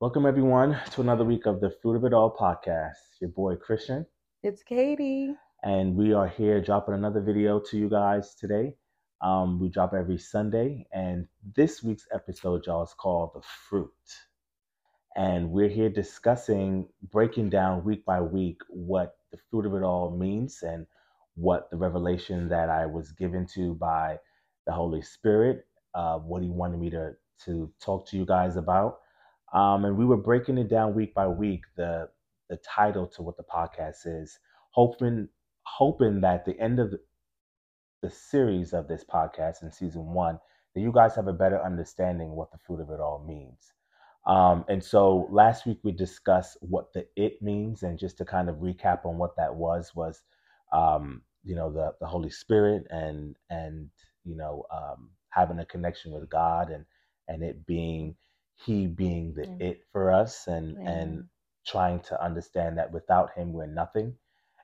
Welcome, everyone, to another week of the Fruit of It All podcast. Your boy, Christian. It's Katie. And we are here dropping another video to you guys today. Um, we drop every Sunday. And this week's episode, y'all, is called The Fruit. And we're here discussing, breaking down week by week what the fruit of it all means and what the revelation that I was given to by the Holy Spirit, uh, what He wanted me to, to talk to you guys about. Um, and we were breaking it down week by week, the, the title to what the podcast is, hoping, hoping that the end of the, series of this podcast in season one, that you guys have a better understanding what the fruit of it all means. Um, and so last week we discussed what the it means, and just to kind of recap on what that was was, um, you know, the the Holy Spirit and and you know um, having a connection with God and and it being He being the Mm. it for us, and and trying to understand that without Him we're nothing.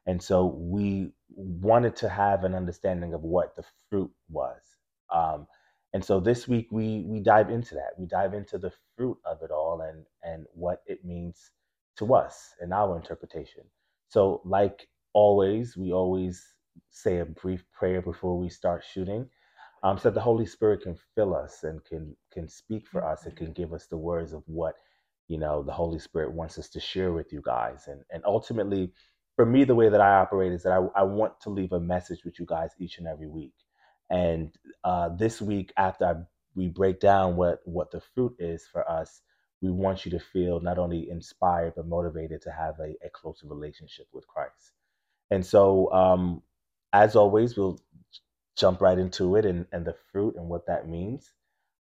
And so we wanted to have an understanding of what the fruit was. Um, and so this week we we dive into that. We dive into the fruit of it all and and what it means to us and our interpretation. So like always, we always say a brief prayer before we start shooting. Um, so that the Holy Spirit can fill us and can can speak for us and can give us the words of what you know the Holy Spirit wants us to share with you guys. And and ultimately, for me, the way that I operate is that I, I want to leave a message with you guys each and every week. And uh, this week, after I, we break down what what the fruit is for us, we want you to feel not only inspired but motivated to have a, a closer relationship with Christ. And so, um, as always, we'll jump right into it and, and the fruit and what that means.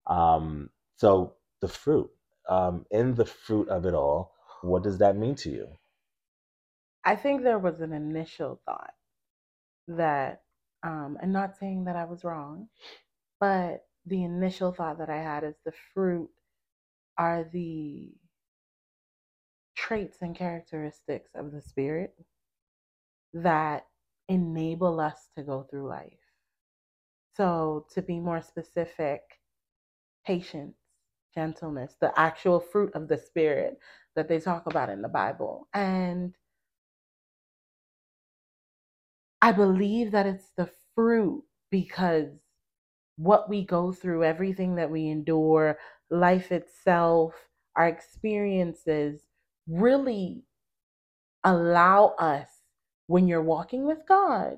Um, so, the fruit, um, in the fruit of it all, what does that mean to you? I think there was an initial thought that, um, and not saying that I was wrong, but the initial thought that I had is the fruit are the traits and characteristics of the Spirit that enable us to go through life. So, to be more specific, patience, gentleness, the actual fruit of the Spirit that they talk about in the Bible. And I believe that it's the fruit because what we go through, everything that we endure, life itself, our experiences really allow us, when you're walking with God,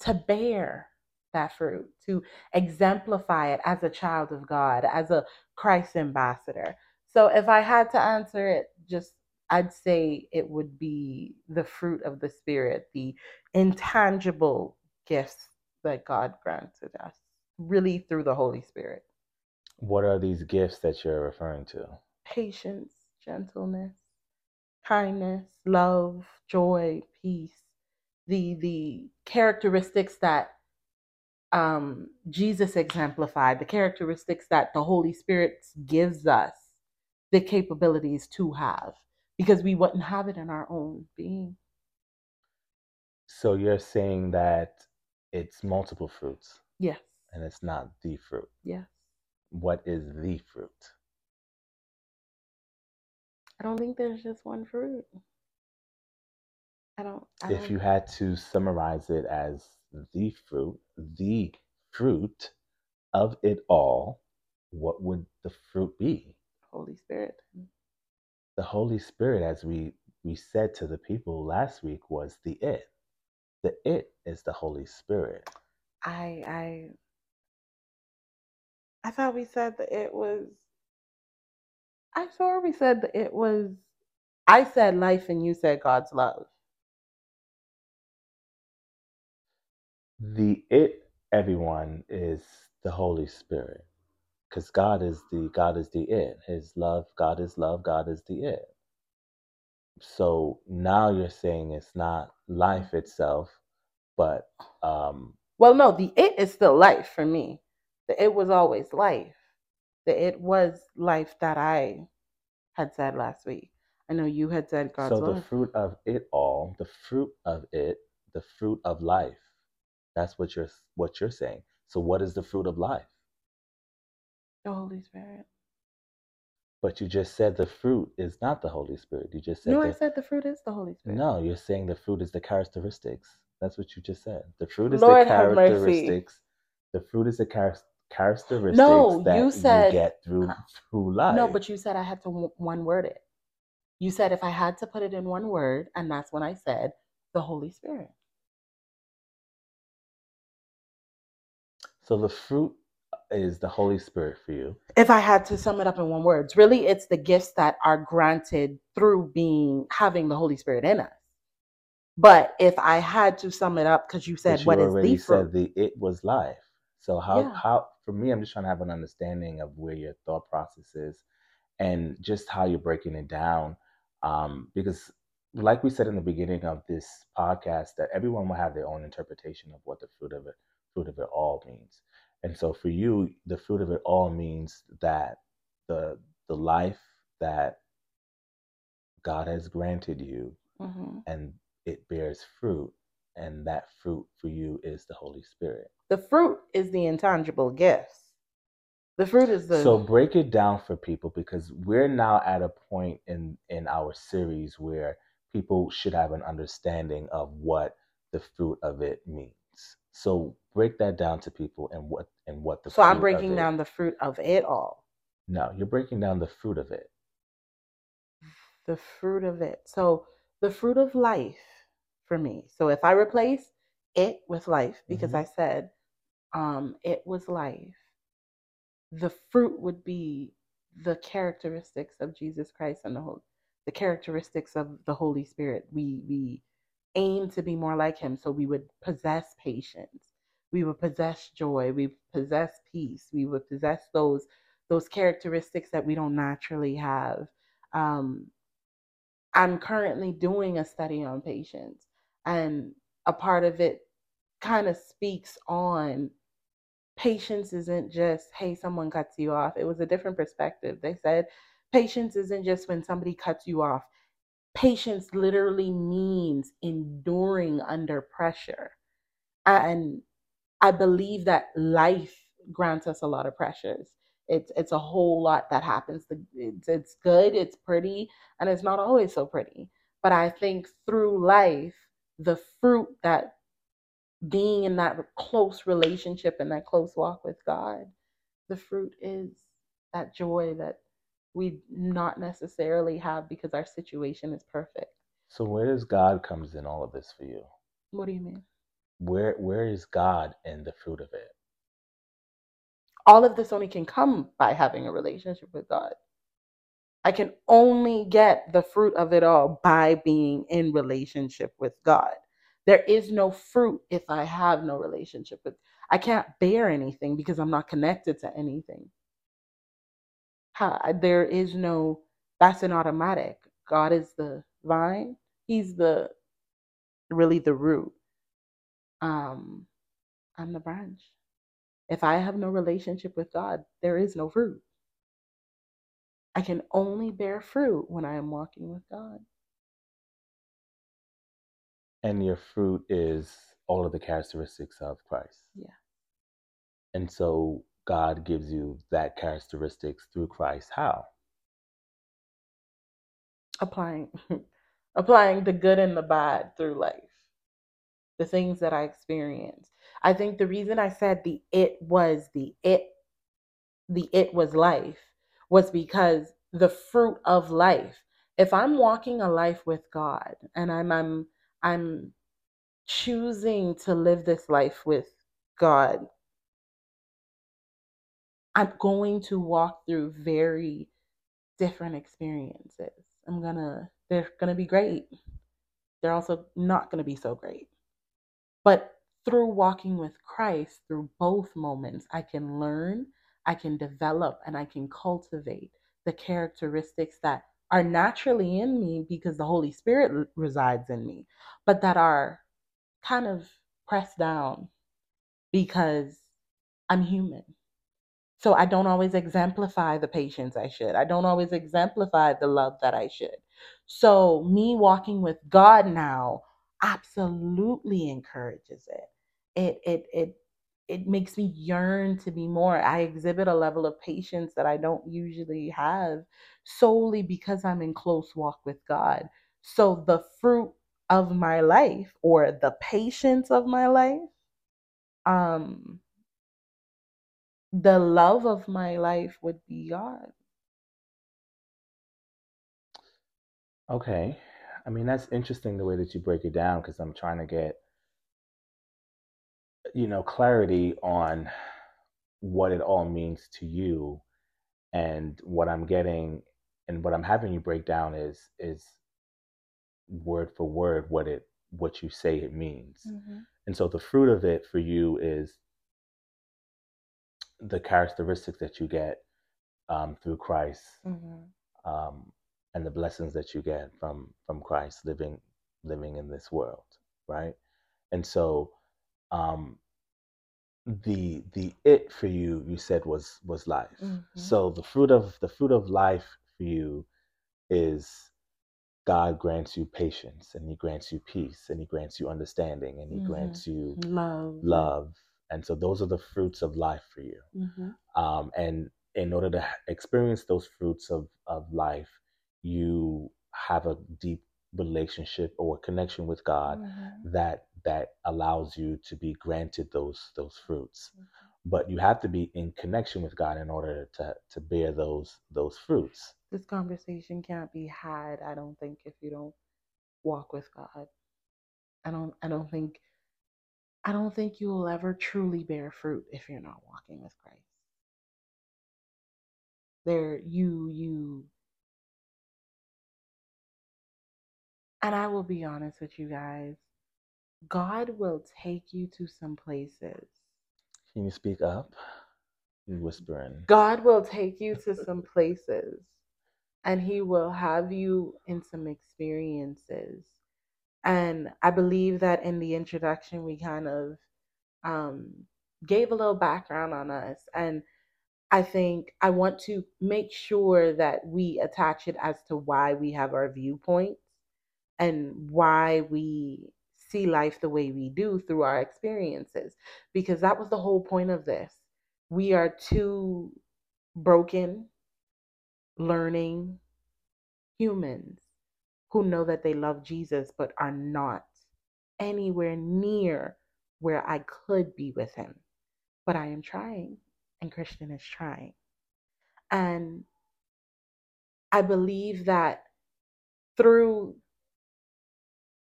to bear that fruit, to exemplify it as a child of God, as a Christ ambassador. So if I had to answer it, just I'd say it would be the fruit of the Spirit, the intangible gifts that God granted us, really through the Holy Spirit. What are these gifts that you're referring to? Patience, gentleness, kindness, love, joy, peace, the the characteristics that um, Jesus exemplified, the characteristics that the Holy Spirit gives us the capabilities to have, because we wouldn't have it in our own being. So you're saying that it's multiple fruits Yes, and it's not the fruit. yes. What is the fruit? I don't think there's just one fruit. I don't. I If don't you had to summarize it as the fruit, the fruit of it all, what would the fruit be? Holy Spirit. The Holy Spirit, as we we said to the people last week, was the it. The it is the Holy Spirit. I I I thought we said that it was. I swear we said that it was. I said life and you said God's love. The it, everyone, is the Holy Spirit. Because God is the God is the it. His love, God is love, God is the it. So now you're saying it's not life itself, but um Well, no, the it is still life for me. The it was always life. The it was life that I had said last week. I know you had said God's so the love. fruit of it all, the fruit of it, the fruit of life. That's what you're what you're saying. So what is the fruit of life? The Holy Spirit. But you just said the fruit is not the Holy Spirit. You just said No, the, I said the fruit is the Holy Spirit. no. You're saying the fruit is the characteristics. That's what you just said. The fruit is Lord the characteristics. The fruit is the char- characteristics No, that you said- get through uh, through life. No, but you said I had to w- one word it. You said if I had to put it in one word, and that's when I said the Holy Spirit. So the fruit is the Holy Spirit for you. If I had to sum it up in one word, really it's the gifts that are granted through being having the Holy Spirit in us. But if I had to sum it up, because you said but what you is the fruit? said the it was life. So how Yeah. how for me, I'm just trying to have an understanding of where your thought process is, and just how you're breaking it down. Um, because, like we said in the beginning of this podcast, that everyone will have their own interpretation of what the fruit of it fruit of it all means. And so for you, the fruit of it all means that the the life that God has granted you Mhm. and it bears fruit, and that fruit for you is the Holy Spirit. The fruit is the intangible gifts. The fruit is the So break it down for people because we're now at a point in in our series where people should have an understanding of what the fruit of it means. So break that down to people and what and what the so I'm breaking down the fruit of it all. No, you're breaking down the fruit of it. the fruit of it. So the fruit of life for me. So if I replace it with life, because Mhm. I said um, it was life, the fruit would be the characteristics of Jesus Christ and the whole, the characteristics of the Holy Spirit. We we aim to be more like Him, so we would possess patience, we would possess joy, we possess peace, we would possess those those characteristics that we don't naturally have. Um, I'm currently doing a study on patience, and a part of it kind of speaks on patience isn't just, hey, someone cuts you off. It was a different perspective. They said patience isn't just when somebody cuts you off, patience literally means enduring under pressure. And I believe that life grants us a lot of pressures. It's it's a whole lot that happens. It's it's good, it's pretty, and it's not always so pretty. But I think through life, the fruit that being in that close relationship and that close walk with God, the fruit is that joy that we not necessarily have because our situation is perfect. So where does God comes in all of this for you? What do you mean? Where where is God in the fruit of it? all of this only can come by having a relationship with God. I can only get the fruit of it all by being in relationship with God. There is no fruit if I have no relationship with I can't bear anything because I'm not connected to anything. Ha- There is no that's an automatic. God is the vine. He's the really the root. Um I'm the branch. If I have no relationship with God, there is no fruit. I can only bear fruit when I am walking with God. And your fruit is all of the characteristics of Christ. Yeah. And so God gives you that characteristics through Christ. How? Applying applying the good and the bad through life. The things that I experienced. I think the reason I said the it was the it the it was life was because the fruit of life. If I'm walking a life with God and I'm I'm I'm choosing to live this life with God, I'm going to walk through very different experiences. I'm gonna, they're gonna be great. They're also not gonna be so great. But through walking with Christ, through both moments, I can learn, I can develop, and I can cultivate the characteristics that are naturally in me because the Holy Spirit resides in me, but that are kind of pressed down because I'm human. So I don't always exemplify the patience I should. I don't always exemplify the love that I should. So me walking with God now absolutely encourages it. It it it it makes me yearn to be more. I exhibit a level of patience that I don't usually have solely because I'm in close walk with God. So the fruit of my life or the patience of my life, um, the love of my life would be God. Okay. I mean, that's interesting the way that you break it down because I'm trying to get, you know, clarity on what it all means to you. And what I'm getting and what I'm having you break down is is word for word what it what you say it means. Mm-hmm. And so the fruit of it for you is the characteristics that you get um, through Christ Mm-hmm. um, and the blessings that you get from from Christ living living in this world, right? And so um, the the it for you you said was was life. Mm-hmm. So the fruit of the fruit of life for you is God grants you patience and he grants you peace and he grants you understanding and he Mhm. grants you Love. love. And so those are the fruits of life for you. Mm-hmm. Um, and in order to experience those fruits of, of life, you have a deep relationship or connection with God Mhm. that that allows you to be granted those those fruits. Mhm. But you have to be in connection with God in order to to bear those those fruits. This conversation can't be had, I don't think, if you don't walk with God. I don't I don't think I don't think you will ever truly bear fruit if you're not walking with Christ. There you you and I will be honest with you guys. God will take you to some places. Can you speak up? You whispering. God will take you to some places and he will have you in some experiences. And I believe that in the introduction, we kind of um, gave a little background on us. And I think I want to make sure that we attach it as to why we have our viewpoints and why we see life the way we do through our experiences. Because that was the whole point of this. We are two broken, learning humans who know that they love Jesus but are not anywhere near where I could be with him. But I am trying, and Christian is trying. And I believe that through,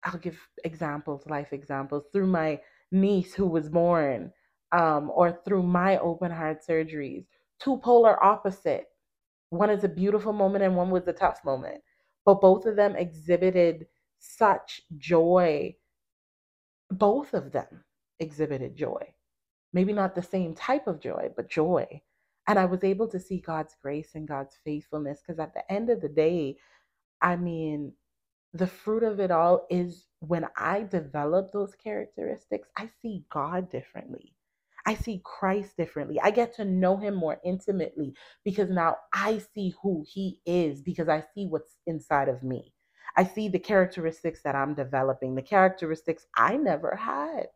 I'll give examples, life examples, through my niece who was born, um, or through my open heart surgeries, two polar opposite. One is a beautiful moment and one was a tough moment. But both of them exhibited such joy. Both of them exhibited joy. Maybe not the same type of joy, but joy. And I was able to see God's grace and God's faithfulness because at the end of the day, I mean, the fruit of it all is when I develop those characteristics, I see God differently. I see Christ differently. I get to know him more intimately because now I see who he is because I see what's inside of me. I see the characteristics that I'm developing, the characteristics I never had.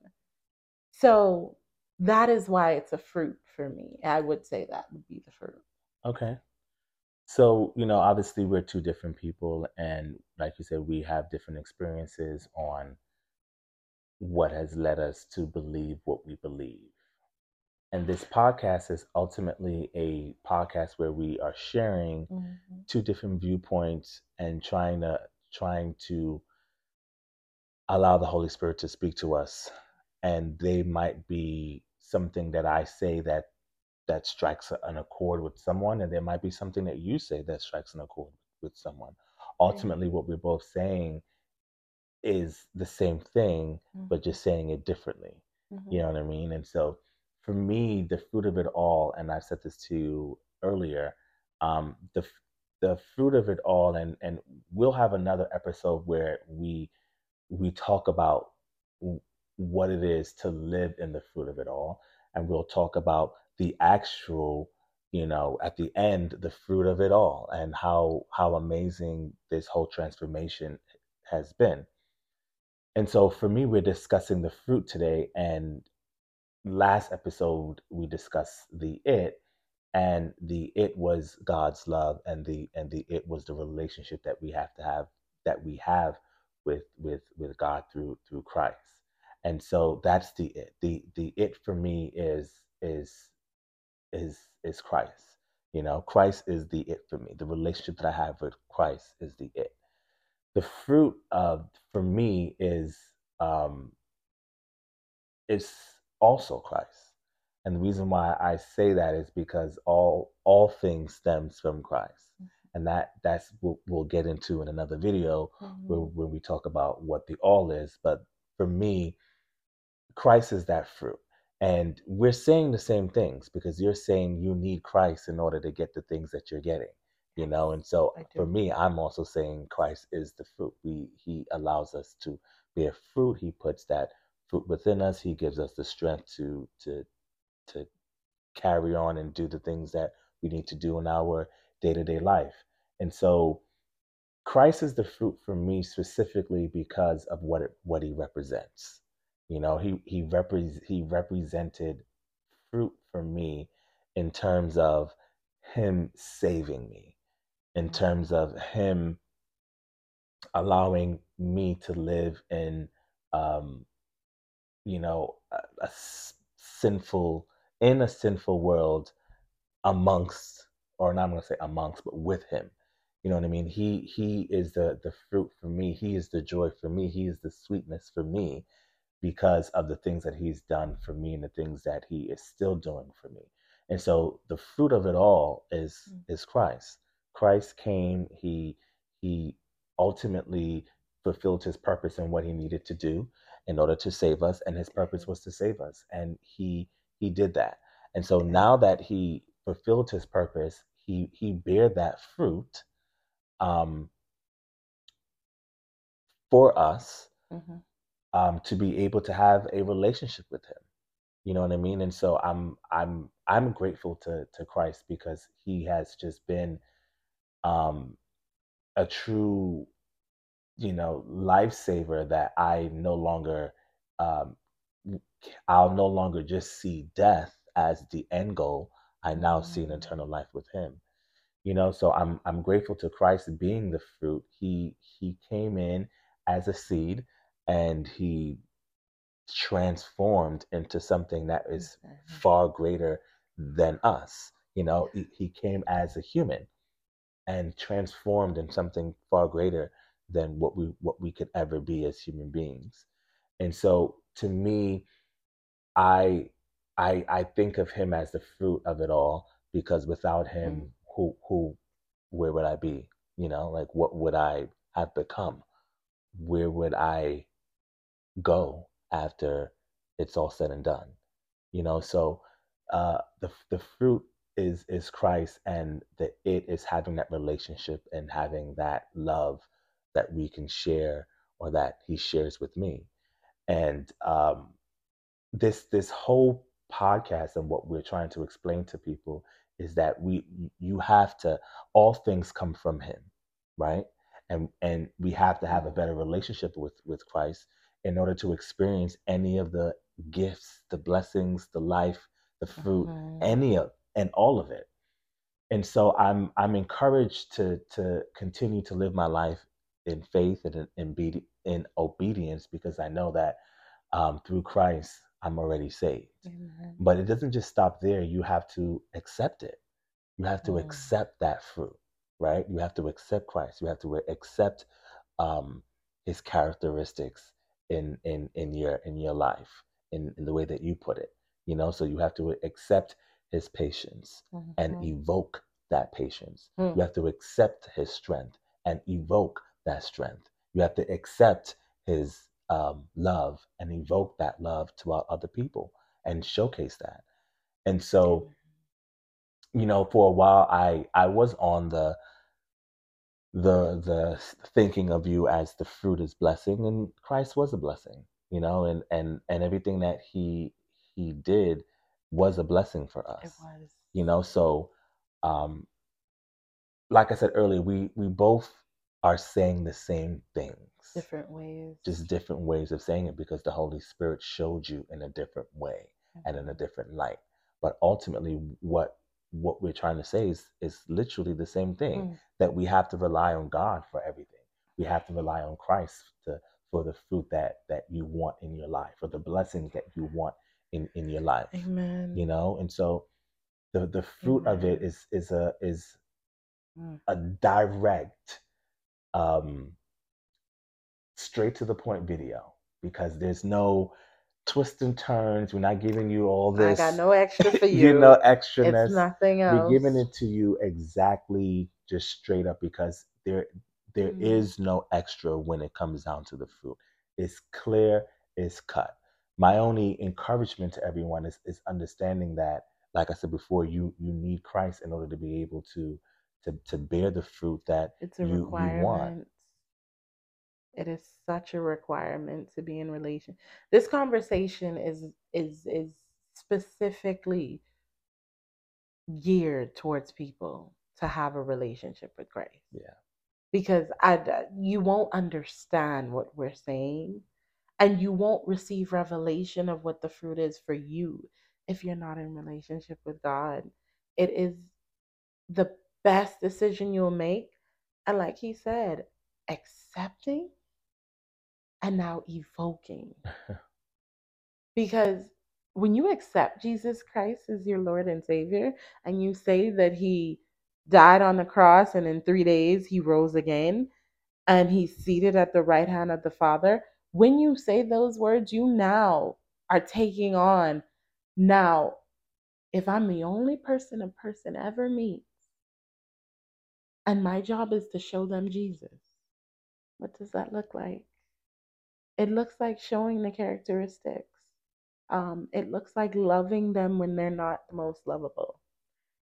So that is why it's a fruit for me. I would say that would be the fruit. Okay. So, you know, obviously we're two different people and like you said, we have different experiences on what has led us to believe what we believe. And this podcast is ultimately a podcast where we are sharing Mhm. two different viewpoints and trying to trying to allow the Holy Spirit to speak to us. And they might be something that I say that that strikes an accord with someone, and there might be something that you say that strikes an accord with someone. Ultimately, what we're both saying is the same thing, but just saying it differently. You know what I mean? And so for me, the fruit of it all, and I said this to you earlier, um, the the fruit of it all, and and we'll have another episode where we we talk about what it is to live in the fruit of it all, and we'll talk about the actual, you know, at the end, the fruit of it all, and how how amazing this whole transformation has been. And so for me, we're discussing the fruit today, and last episode we discussed the it and the it was god's love and the and the it was the relationship that we have to have that we have with with with god through through christ. And so that's the it. The the it for me is is is is christ. You know christ is the it for me. The relationship that i have with christ is the it. The fruit of for me is um is also Christ. And the reason why I say that is because all all things stems from Christ. Mhm. And that that's what we'll get into in another video where, Mhm. when we talk about what the all is. But for me, Christ is that fruit. And we're saying the same things because you're saying you need Christ in order to get the things that you're getting. You know, and so for me, I'm also saying Christ is the fruit. We he allows us to bear fruit. He puts that fruit within us. He gives us the strength to to to carry on and do the things that we need to do in our day-to-day life. And so Christ is the fruit for me specifically because of what it, what he represents. You know, he he repre- he represented fruit for me in terms of him saving me, in terms of him allowing me to live in um, you know a, a sinful in a sinful world amongst or not I'm gonna say amongst but with him. You know what I mean? He he is the the fruit for me. He is the joy for me. He is the sweetness for me because of the things that he's done for me and the things that he is still doing for me. And so the fruit of it all is Mm. is Christ. Christ came he he ultimately fulfilled his purpose and what he needed to do in order to save us and his purpose was to save us and he he did that. And so now that he fulfilled his purpose he he bear that fruit um for us Mhm. um to be able to have a relationship with him. You know what i mean? And so i'm i'm i'm grateful to to christ because he has just been um a true you know lifesaver that i no longer um i'll no longer just see death as the end goal i now see an Mm. eternal life with him you know so i'm i'm grateful to christ being the fruit he he came in as a seed and he transformed into something that is Okay. far greater than us you know he, he came as a human and transformed in something far greater than what we what we could ever be as human beings. And so to me i i i think of him as the fruit of it all because without Mm. him who who where would i be? You know like what would i have become? Where would i go after it's all said and done? You know so uh the the fruit is is christ and the it is having that relationship and having that love that we can share or that he shares with me. And um this this whole podcast and what we're trying to explain to people is that we you have to all things come from him right? And and we have to have a better relationship with with christ in order to experience any of the gifts the blessings the life the fruit Mhm. any of and all of it. And so i'm i'm encouraged to to continue to live my life in faith and in, be, in obedience because i know that um, through christ i'm already saved Amen. but it doesn't just stop there you have to accept it you have to Mm. accept that fruit right you have to accept christ you have to accept um, his characteristics in in in your in your life in, in the way that you put it you know so you have to accept his patience and Mhm. evoke that patience Mm. you have to accept his strength and evoke that strength. You have to accept his um, love and evoke that love to our other people and showcase that. And so you know for a while i i was on the the the thinking of you as the fruit is blessing and christ was a blessing you know and and and everything that he he did was a blessing for It us was. you know so um like i said earlier we we both are saying the same things different ways. just different ways of saying it because the holy spirit showed you in a different way and in a different light. But ultimately, what what we're trying to say is is literally the same thing Mm. that we have to rely on God for everything. We have to rely on Christ to for the fruit that that you want in your life, for the blessings that you want in in your life. Amen. You know, and so the the fruit of it is is is a is Mm. a direct um straight to the point video because there's no twists and turns. We're not giving you all this. I got no extra for you you. know, It's extraness. nothing We're giving it to you exactly just straight up because there there Mm. is no extra when it comes down to the fruit. It's clear, it's cut. My only encouragement to everyone is is understanding that, like I said before, you you need Christ in order to be able to to to bear the fruit that It's a you you want. It is such a requirement to be in relation. This conversation is is is specifically geared towards people to have a relationship with Christ. Yeah. Because I you won't understand what we're saying and you won't receive revelation of what the fruit is for you if you're not in relationship with God. It is the best decision you'll make. And like he said, accepting and now evoking. Because when you accept Jesus Christ as your Lord and Savior, and you say that He died on the cross and in three days He rose again, and He's seated at the right hand of the Father, when you say those words, you now are taking on. Now, if I'm the only person a person ever meets, and my job is to show them Jesus, what does that look like? It looks like showing the characteristics. Um, it looks like loving them when they're not the most lovable.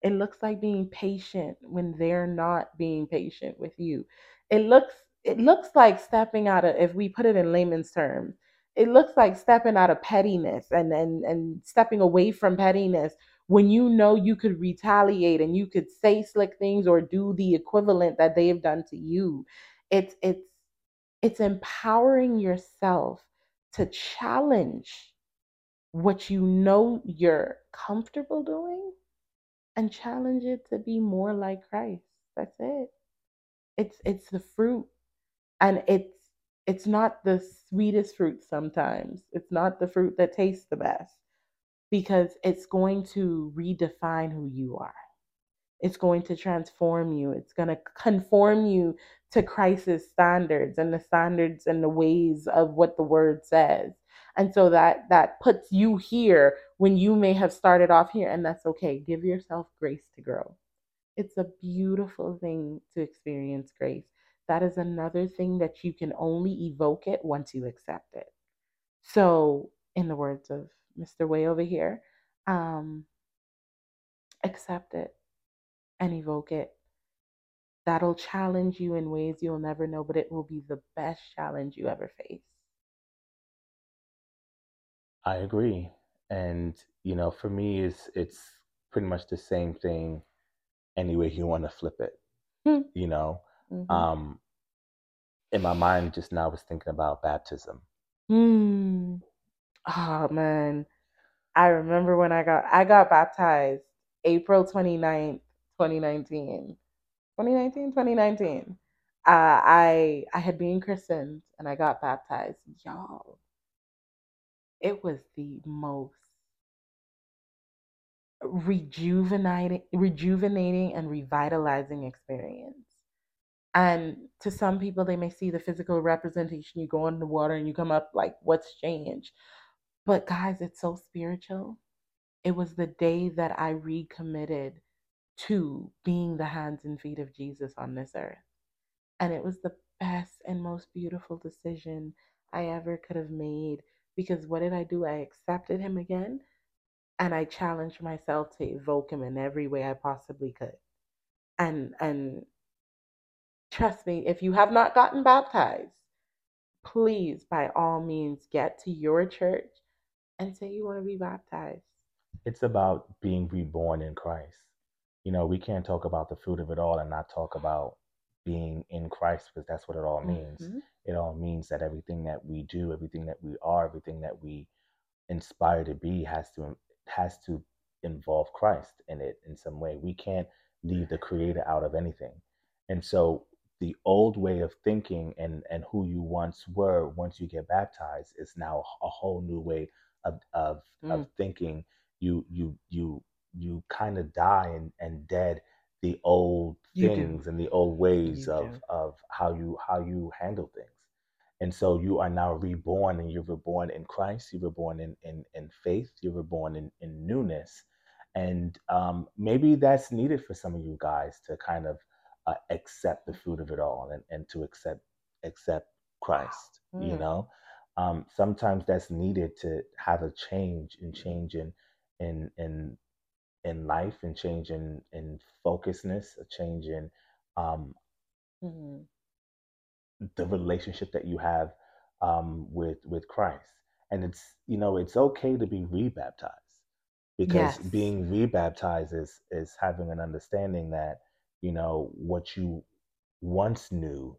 It looks like being patient when they're not being patient with you. It looks it looks like stepping out of if we put it in layman's terms, it looks like stepping out of pettiness and and and stepping away from pettiness when you know you could retaliate and you could say slick things or do the equivalent that they've done to you. It's it's it's empowering yourself to challenge what you know you're comfortable doing and challenge it to be more like Christ. That's it. It's it's the fruit and it's it's not the sweetest fruit sometimes. It's not the fruit that tastes the best because it's going to redefine who you are. It's going to transform you. It's going to conform you to Christ's standards and the standards and the ways of what the word says. And so that that puts you here when you may have started off here and that's okay. Give yourself grace to grow. It's a beautiful thing to experience grace. That is another thing that you can only evoke it once you accept it. So, in the words of Mr. Way over here, um, accept it and evoke it. That'll challenge you in ways you'll never know, but it will be the best challenge you ever face. I agree. And you know, for me it's it's pretty much the same thing any way you want to flip it. Hmm. You know, Mhm. um in my mind just now I was thinking about baptism. Hmm. Oh man. I remember when I got I got baptized April 29th, 2019. 2019, 2019. Uh, I I had been christened and I got baptized. Y'all, it was the most rejuvenating, rejuvenating and revitalizing experience. And to some people, they may see the physical representation. You go in the water and you come up like, what's changed? But guys, it's so spiritual. It was the day that I recommitted to being the hands and feet of Jesus on this earth. And it was the best and most beautiful decision I ever could have made. Because what did I do? I accepted him again and I challenged myself to evoke him in every way I possibly could. And and trust me, if you have not gotten baptized, please by all means get to your church and say you want to be baptized. It's about being reborn in Christ. You know, we can't talk about the fruit of it all and not talk about being in Christ because that's what it all means. Mhm. It all means that everything that we do, everything that we are, everything that we inspire to be has to has to involve Christ in it in some way. We can't leave the creator out of anything. And so the old way of thinking and and who you once were once you get baptized is now a whole new way of of, Mm. of thinking. You you you you kind of die and, and dead the old things and the old ways You of do. of how you how you handle things. And so you are now reborn and you're reborn in Christ. You were born in, in, in faith. You were born in, in newness. And um, maybe that's needed for some of you guys to kind of uh, accept the fruit of it all and, and to accept accept Christ. You Mm. know, um, sometimes that's needed to have a change and change in in in in life and change in in focusness, a change in um, Mhm. the relationship that you have um, with with Christ. And it's you know it's okay to be rebaptized because Yes. being rebaptized is is having an understanding that you know what you once knew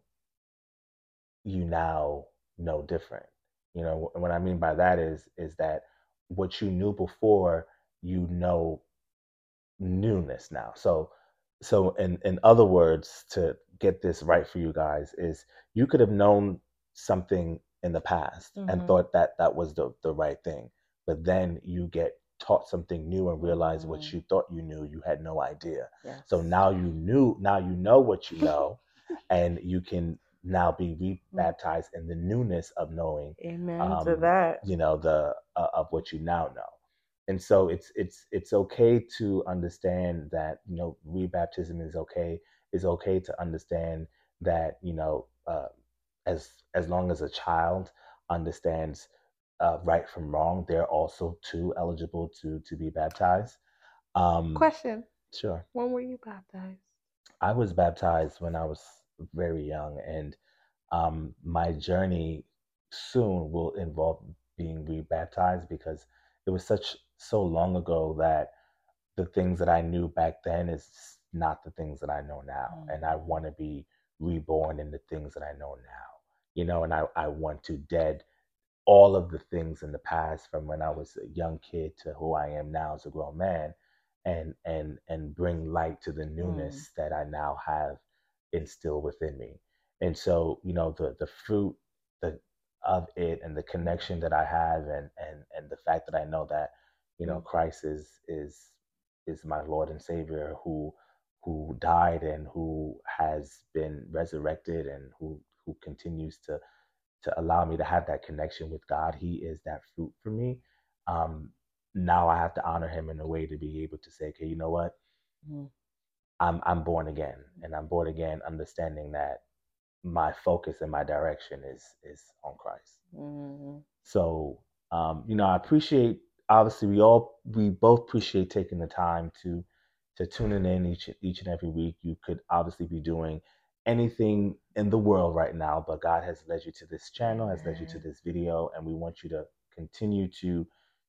you now know different. You know what I mean by that is is that what you knew before you know newness now. So so in in other words to get this right for you guys is you could have known something in the past and Mhm. thought that that was the the right thing. But then you get taught something new and realize what Mhm. you thought you knew you had no idea. Yes. So now you knew now you know what you know and you can now be rebaptized in the newness of knowing Amen to um, that. you know the uh, of what you now know. And so it's it's it's okay to understand that you know rebaptism is okay it's okay to understand that you know uh, as as long as a child understands uh, right from wrong they're also too eligible to to be baptized. Um Question: sure. When were you baptized? i was baptized when i was very young and um, my journey soon will involve being rebaptized because it was such so long ago that the things that I knew back then is not the things that I know now. And I Mm. want to be reborn in the things that I know now. You know, and I, I want to dead all of the things in the past from when I was a young kid to who I am now as a grown man and and and bring light to the Mm. newness that I now have instilled within me. And so, you know, the the fruit the of it and the connection that I have and and and the fact that I know that, you know, Mm. Christ is is is my Lord and Savior who who died and who has been resurrected and who who continues to to allow me to have that connection with God. He is that fruit for me. Um, now I have to honor Him in a way to be able to say, okay, you know what? Mhm. I'm I'm born again, and I'm born again, understanding that my focus and my direction is is on Christ. Mhm. So, um, you know, I appreciate. Obviously, we all we both appreciate taking the time to to tuning in each each and every week. You could obviously be doing anything in the world right now, but God has led you to this channel, has led you to this video, and we want you to continue to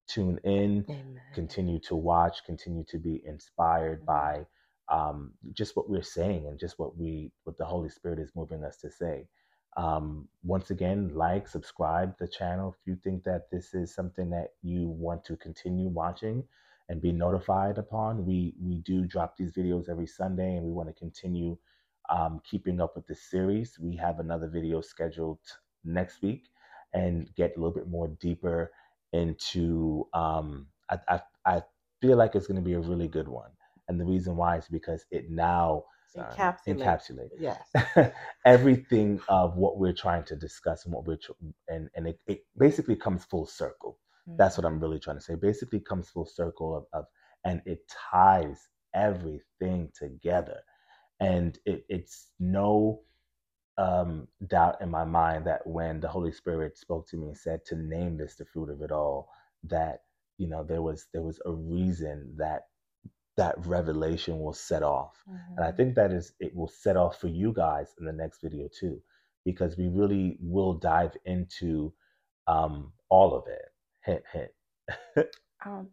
tune in, Amen. continue to watch, continue to be inspired Mhm. by um, just what we're saying and just what we what the Holy Spirit is moving us to say. Um, once again, like, subscribe the channel if you think that this is something that you want to continue watching and be notified upon. We we do drop these videos every Sunday, and we want to continue um, keeping up with this series. We have another video scheduled next week, and get a little bit more deeper into. Um, I, I I feel like it's going to be a really good one, and the reason why is because it now sorry, Encapsulate. encapsulate Yes. everything of what we're trying to discuss and what we're tr- and and it, it basically comes full circle that's what i'm really trying to say basically comes full circle of, of and it ties everything together and it, it's no um, doubt in my mind that when the holy spirit spoke to me and said to name this the fruit of it all that you know there was there was a reason that that revelation will set off and I Mhm. think that is it will set off for you guys in the next video too, because we really will dive into um, all of it. Hint, hint. Um,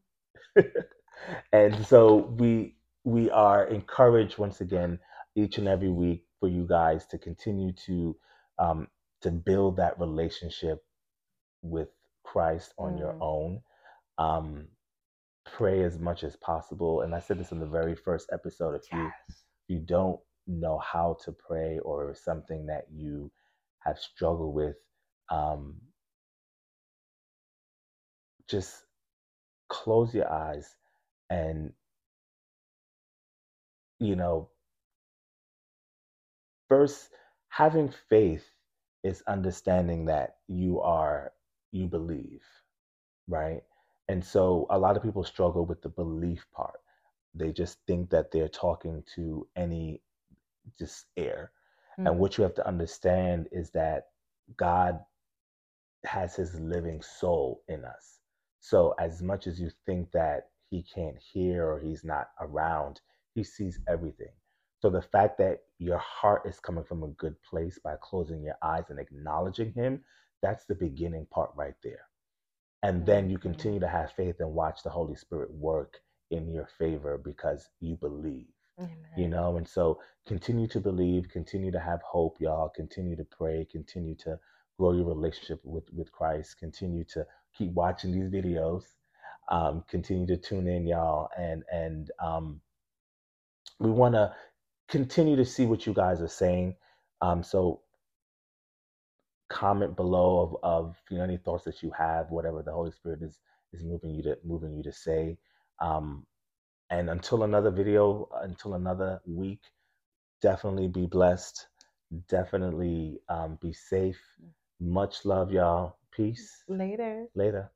and so we we are encouraged once again each and every week for you guys to continue to um, to build that relationship with Christ on your Mm. own. Um, pray as much as possible. And I said this in the very first episode. If you Yes. if you don't know how to pray or something that you have struggled with, um, just close your eyes and you know first having faith is understanding that you are you believe right and so a lot of people struggle with the belief part they just think that they're talking to any just air and Mm, what you have to understand is that god has his living soul in us. So, as much as you think that he can't hear or he's not around, he sees everything. So, the fact that your heart is coming from a good place by closing your eyes and acknowledging him, that's the beginning part right there. And then you continue to have faith and watch the Holy Spirit work in your favor because you believe you know? And so continue to believe continue to have hope y'all. Continue to pray continue to grow your relationship with with christ continue to keep watching these videos um, continue to tune in y'all. And and um, we want to continue to see what you guys are saying. Um, so comment below of, of you know any thoughts that you have whatever the holy spirit is is moving you to moving you to say um, and until another video until another week Definitely be blessed. Definitely um, be safe. Much love, y'all. Peace. Later. Later.